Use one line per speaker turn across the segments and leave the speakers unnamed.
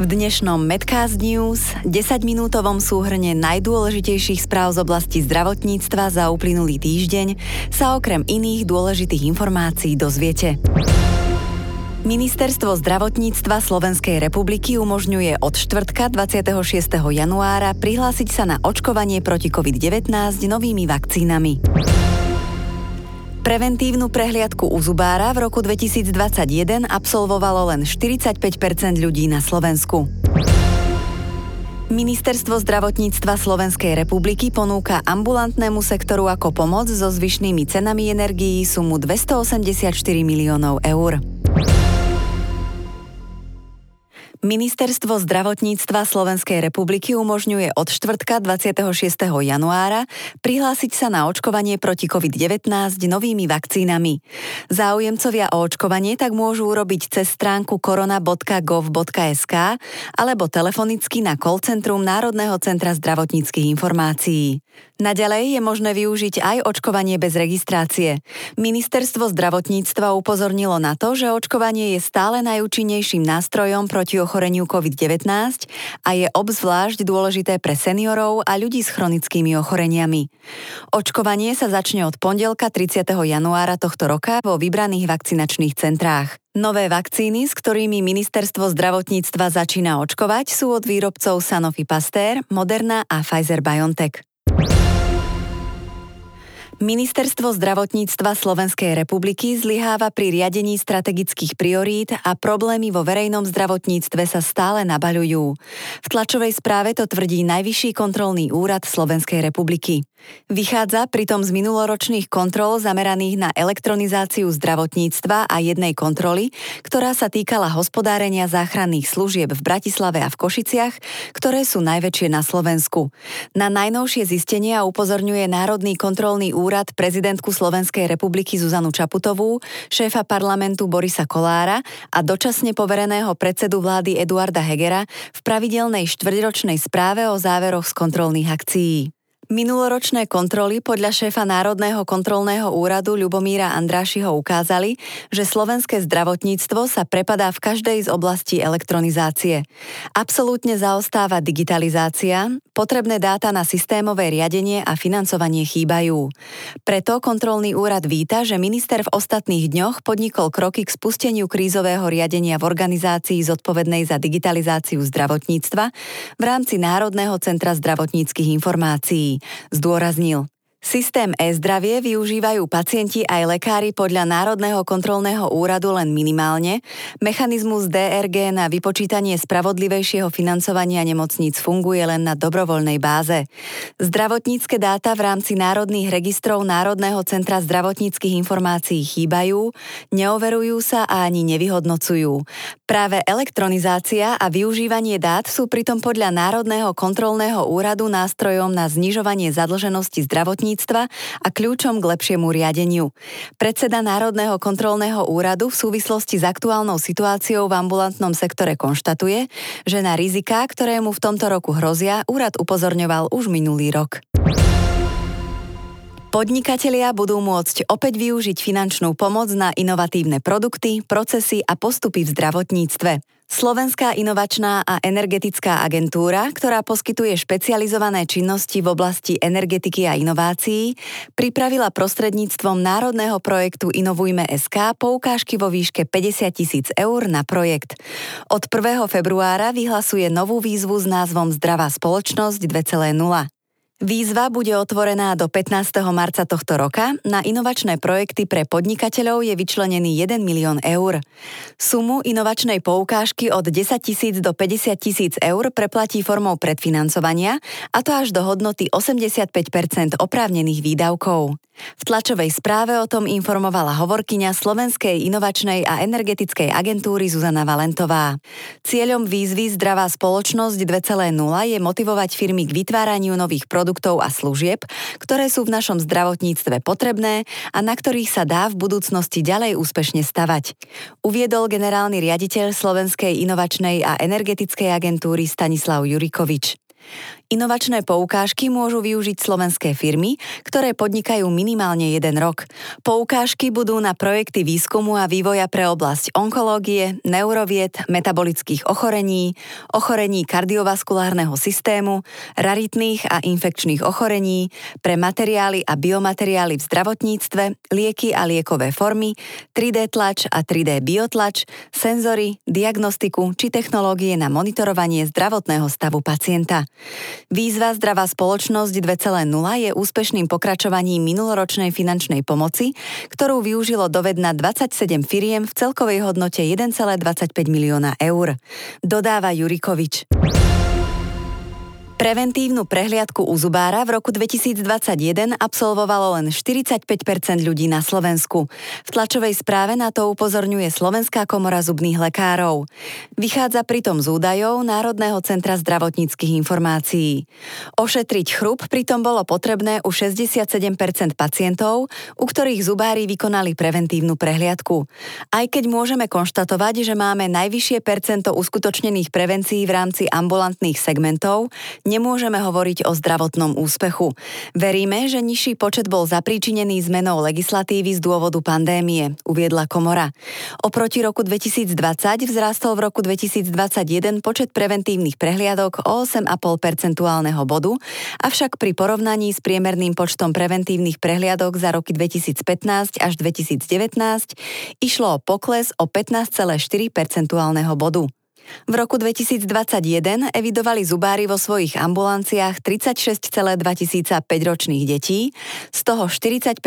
V dnešnom Medcast News 10-minútovom súhrne najdôležitejších správ z oblasti zdravotníctva za uplynulý týždeň sa okrem iných dôležitých informácií dozviete. Ministerstvo zdravotníctva Slovenskej republiky umožňuje od štvrtka 26. januára prihlásiť sa na očkovanie proti COVID-19 novými vakcínami. Preventívnu prehliadku u zubára v roku 2021 absolvovalo len 45% ľudí na Slovensku. Ministerstvo zdravotníctva Slovenskej republiky ponúka ambulantnému sektoru ako pomoc so zvyšnými cenami energií sumu 284 miliónov eur. Ministerstvo zdravotníctva Slovenskej republiky umožňuje od štvrtka 26. januára prihlásiť sa na očkovanie proti COVID-19 novými vakcínami. Záujemcovia o očkovanie tak môžu urobiť cez stránku korona.gov.sk alebo telefonicky na call centrum Národného centra zdravotníckých informácií. Naďalej je možné využiť aj očkovanie bez registrácie. Ministerstvo zdravotníctva upozornilo na to, že očkovanie je stále najúčinnejším nástrojom proti ochoreniu COVID-19 a je obzvlášť dôležité pre seniorov a ľudí s chronickými ochoreniami. Očkovanie sa začne od pondelka 30. januára tohto roka vo vybraných vakcinačných centrách. Nové vakcíny, s ktorými ministerstvo zdravotníctva začína očkovať, sú od výrobcov Sanofi Pasteur, Moderna a Pfizer BioNTech. Ministerstvo zdravotníctva Slovenskej republiky zlyháva pri riadení strategických priorít a problémy vo verejnom zdravotníctve sa stále nabaľujú. V tlačovej správe to tvrdí Najvyšší kontrolný úrad Slovenskej republiky. Vychádza pritom z minuloročných kontrol zameraných na elektronizáciu zdravotníctva a jednej kontroly, ktorá sa týkala hospodárenia záchranných služieb v Bratislave a v Košiciach, ktoré sú najväčšie na Slovensku. Na najnovšie zistenia upozorňuje Národný kontrolný úrad prezidentku Slovenskej republiky Zuzanu Čaputovú, šéfa parlamentu Borisa Kolára a dočasne povereného predsedu vlády Eduarda Hegera v pravidelnej štvrťročnej správe o záveroch z kontrolných akcií. Minuloročné kontroly podľa šéfa Národného kontrolného úradu Ľubomíra Andrášiho ukázali, že slovenské zdravotníctvo sa prepadá v každej z oblastí elektronizácie. Absolútne zaostáva digitalizácia, potrebné dáta na systémové riadenie a financovanie chýbajú. Preto kontrolný úrad víta, že minister v ostatných dňoch podnikol kroky k spusteniu krízového riadenia v organizácii zodpovednej za digitalizáciu zdravotníctva v rámci Národného centra zdravotníckých informácií. здуоразнил. Systém e-zdravie využívajú pacienti aj lekári podľa Národného kontrolného úradu len minimálne. Mechanizmus DRG na vypočítanie spravodlivejšieho financovania nemocníc funguje len na dobrovoľnej báze. Zdravotnícke dáta v rámci národných registrov Národného centra zdravotníckých informácií chýbajú, neoverujú sa a ani nevyhodnocujú. Práve elektronizácia a využívanie dát sú pritom podľa Národného kontrolného úradu nástrojom na znižovanie zadlženosti zdravotníctva zdravotníctva a kľúčom k lepšiemu riadeniu. Predseda Národného kontrolného úradu v súvislosti s aktuálnou situáciou v ambulantnom sektore konštatuje, že na riziká, ktoré mu v tomto roku hrozia, úrad upozorňoval už minulý rok. Podnikatelia budú môcť opäť využiť finančnú pomoc na inovatívne produkty, procesy a postupy v zdravotníctve. Slovenská inovačná a energetická agentúra, ktorá poskytuje špecializované činnosti v oblasti energetiky a inovácií, pripravila prostredníctvom národného projektu Inovujme SK poukážky vo výške 50 tisíc eur na projekt. Od 1. februára vyhlasuje novú výzvu s názvom Zdravá spoločnosť 2.0. Výzva bude otvorená do 15. marca tohto roka. Na inovačné projekty pre podnikateľov je vyčlenený 1 milión eur. Sumu inovačnej poukážky od 10 tisíc do 50 tisíc eur preplatí formou predfinancovania, a to až do hodnoty 85% oprávnených výdavkov. V tlačovej správe o tom informovala hovorkyňa Slovenskej inovačnej a energetickej agentúry Zuzana Valentová. Cieľom výzvy Zdravá spoločnosť 2.0 je motivovať firmy k vytváraniu nových produktov a služieb, ktoré sú v našom zdravotníctve potrebné a na ktorých sa dá v budúcnosti ďalej úspešne stavať. Uviedol generálny riaditeľ Slovenskej inovačnej a energetickej agentúry Stanislav Jurikovič. Inovačné poukážky môžu využiť slovenské firmy, ktoré podnikajú minimálne jeden rok. Poukážky budú na projekty výskumu a vývoja pre oblasť onkológie, neurovied, metabolických ochorení, ochorení kardiovaskulárneho systému, raritných a infekčných ochorení, pre materiály a biomateriály v zdravotníctve, lieky a liekové formy, 3D tlač a 3D biotlač, senzory, diagnostiku či technológie na monitorovanie zdravotného stavu pacienta. Výzva Zdravá spoločnosť 2.0 je úspešným pokračovaním minuloročnej finančnej pomoci, ktorú využilo dovedna 27 firiem v celkovej hodnote 1,25 milióna eur. Dodáva Jurikovič. Preventívnu prehliadku u zubára v roku 2021 absolvovalo len 45% ľudí na Slovensku. V tlačovej správe na to upozorňuje Slovenská komora zubných lekárov. Vychádza pritom z údajov Národného centra zdravotníckých informácií. Ošetriť chrup pritom bolo potrebné u 67% pacientov, u ktorých zubári vykonali preventívnu prehliadku. Aj keď môžeme konštatovať, že máme najvyššie percento uskutočnených prevencií v rámci ambulantných segmentov, nemôžeme hovoriť o zdravotnom úspechu. Veríme, že nižší počet bol zapríčinený zmenou legislatívy z dôvodu pandémie, uviedla komora. Oproti roku 2020 vzrástol v roku 2021 počet preventívnych prehliadok o 8,5 percentuálneho bodu, avšak pri porovnaní s priemerným počtom preventívnych prehliadok za roky 2015 až 2019 išlo o pokles o 15,4 percentuálneho bodu. V roku 2021 evidovali zubári vo svojich ambulanciách 36,2 tisíca 5-ročných detí, z toho 45,1%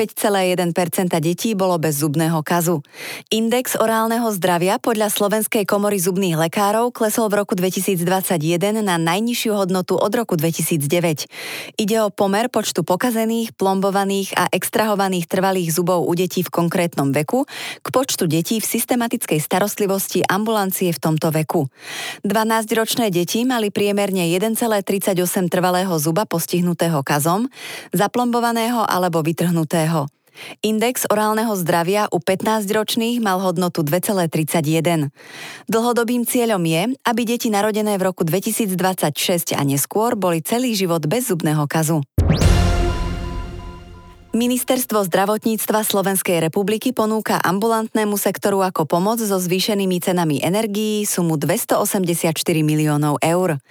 detí bolo bez zubného kazu. Index orálneho zdravia podľa Slovenskej komory zubných lekárov klesol v roku 2021 na najnižšiu hodnotu od roku 2009. Ide o pomer počtu pokazených, plombovaných a extrahovaných trvalých zubov u detí v konkrétnom veku k počtu detí v systematickej starostlivosti ambulancie v tomto veku. 12-ročné deti mali priemerne 1,38 trvalého zuba postihnutého kazom, zaplombovaného alebo vytrhnutého. Index orálneho zdravia u 15-ročných mal hodnotu 2,31. Dlhodobým cieľom je, aby deti narodené v roku 2026 a neskôr boli celý život bez zubného kazu. Ministerstvo zdravotníctva Slovenskej republiky ponúka ambulantnému sektoru ako pomoc so zvýšenými cenami energií sumu 284 miliónov eur.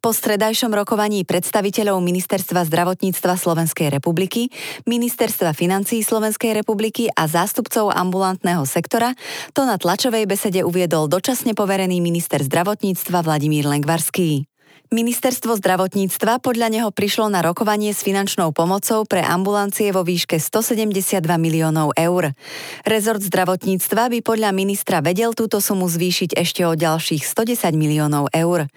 Po stredajšom rokovaní predstaviteľov Ministerstva zdravotníctva Slovenskej republiky, Ministerstva financí Slovenskej republiky a zástupcov ambulantného sektora to na tlačovej besede uviedol dočasne poverený minister zdravotníctva Vladimír Lengvarský. Ministerstvo zdravotníctva podľa neho prišlo na rokovanie s finančnou pomocou pre ambulancie vo výške 172 miliónov eur. Rezort zdravotníctva by podľa ministra vedel túto sumu zvýšiť ešte o ďalších 110 miliónov eur.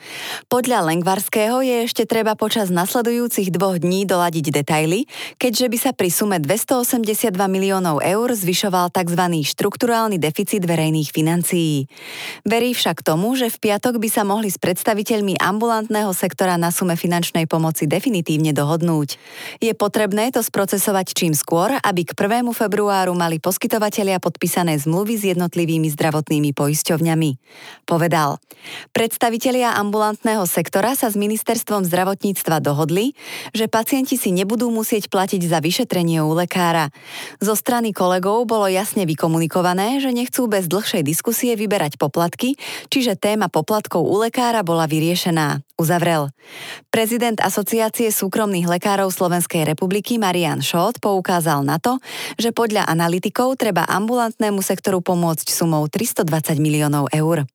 Podľa Lengvarského je ešte treba počas nasledujúcich dvoch dní doladiť detaily, keďže by sa pri sume 282 miliónov eur zvyšoval tzv. štrukturálny deficit verejných financií. Verí však tomu, že v piatok by sa mohli s predstaviteľmi ambulantného súkromného sektora na sume finančnej pomoci definitívne dohodnúť. Je potrebné to sprocesovať čím skôr, aby k 1. februáru mali poskytovatelia podpísané zmluvy s jednotlivými zdravotnými poisťovňami. Povedal. Predstavitelia ambulantného sektora sa s ministerstvom zdravotníctva dohodli, že pacienti si nebudú musieť platiť za vyšetrenie u lekára. Zo strany kolegov bolo jasne vykomunikované, že nechcú bez dlhšej diskusie vyberať poplatky, čiže téma poplatkov u lekára bola vyriešená uzavrel. Prezident Asociácie súkromných lekárov Slovenskej republiky Marian Šot poukázal na to, že podľa analytikov treba ambulantnému sektoru pomôcť sumou 320 miliónov eur.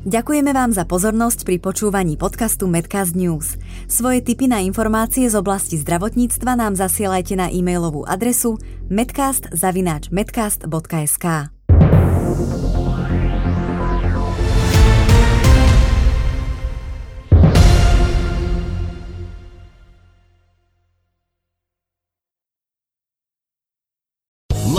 Ďakujeme vám za pozornosť pri počúvaní podcastu Medcast News. Svoje tipy na informácie z oblasti zdravotníctva nám zasielajte na e-mailovú adresu medcast.medcast.sk.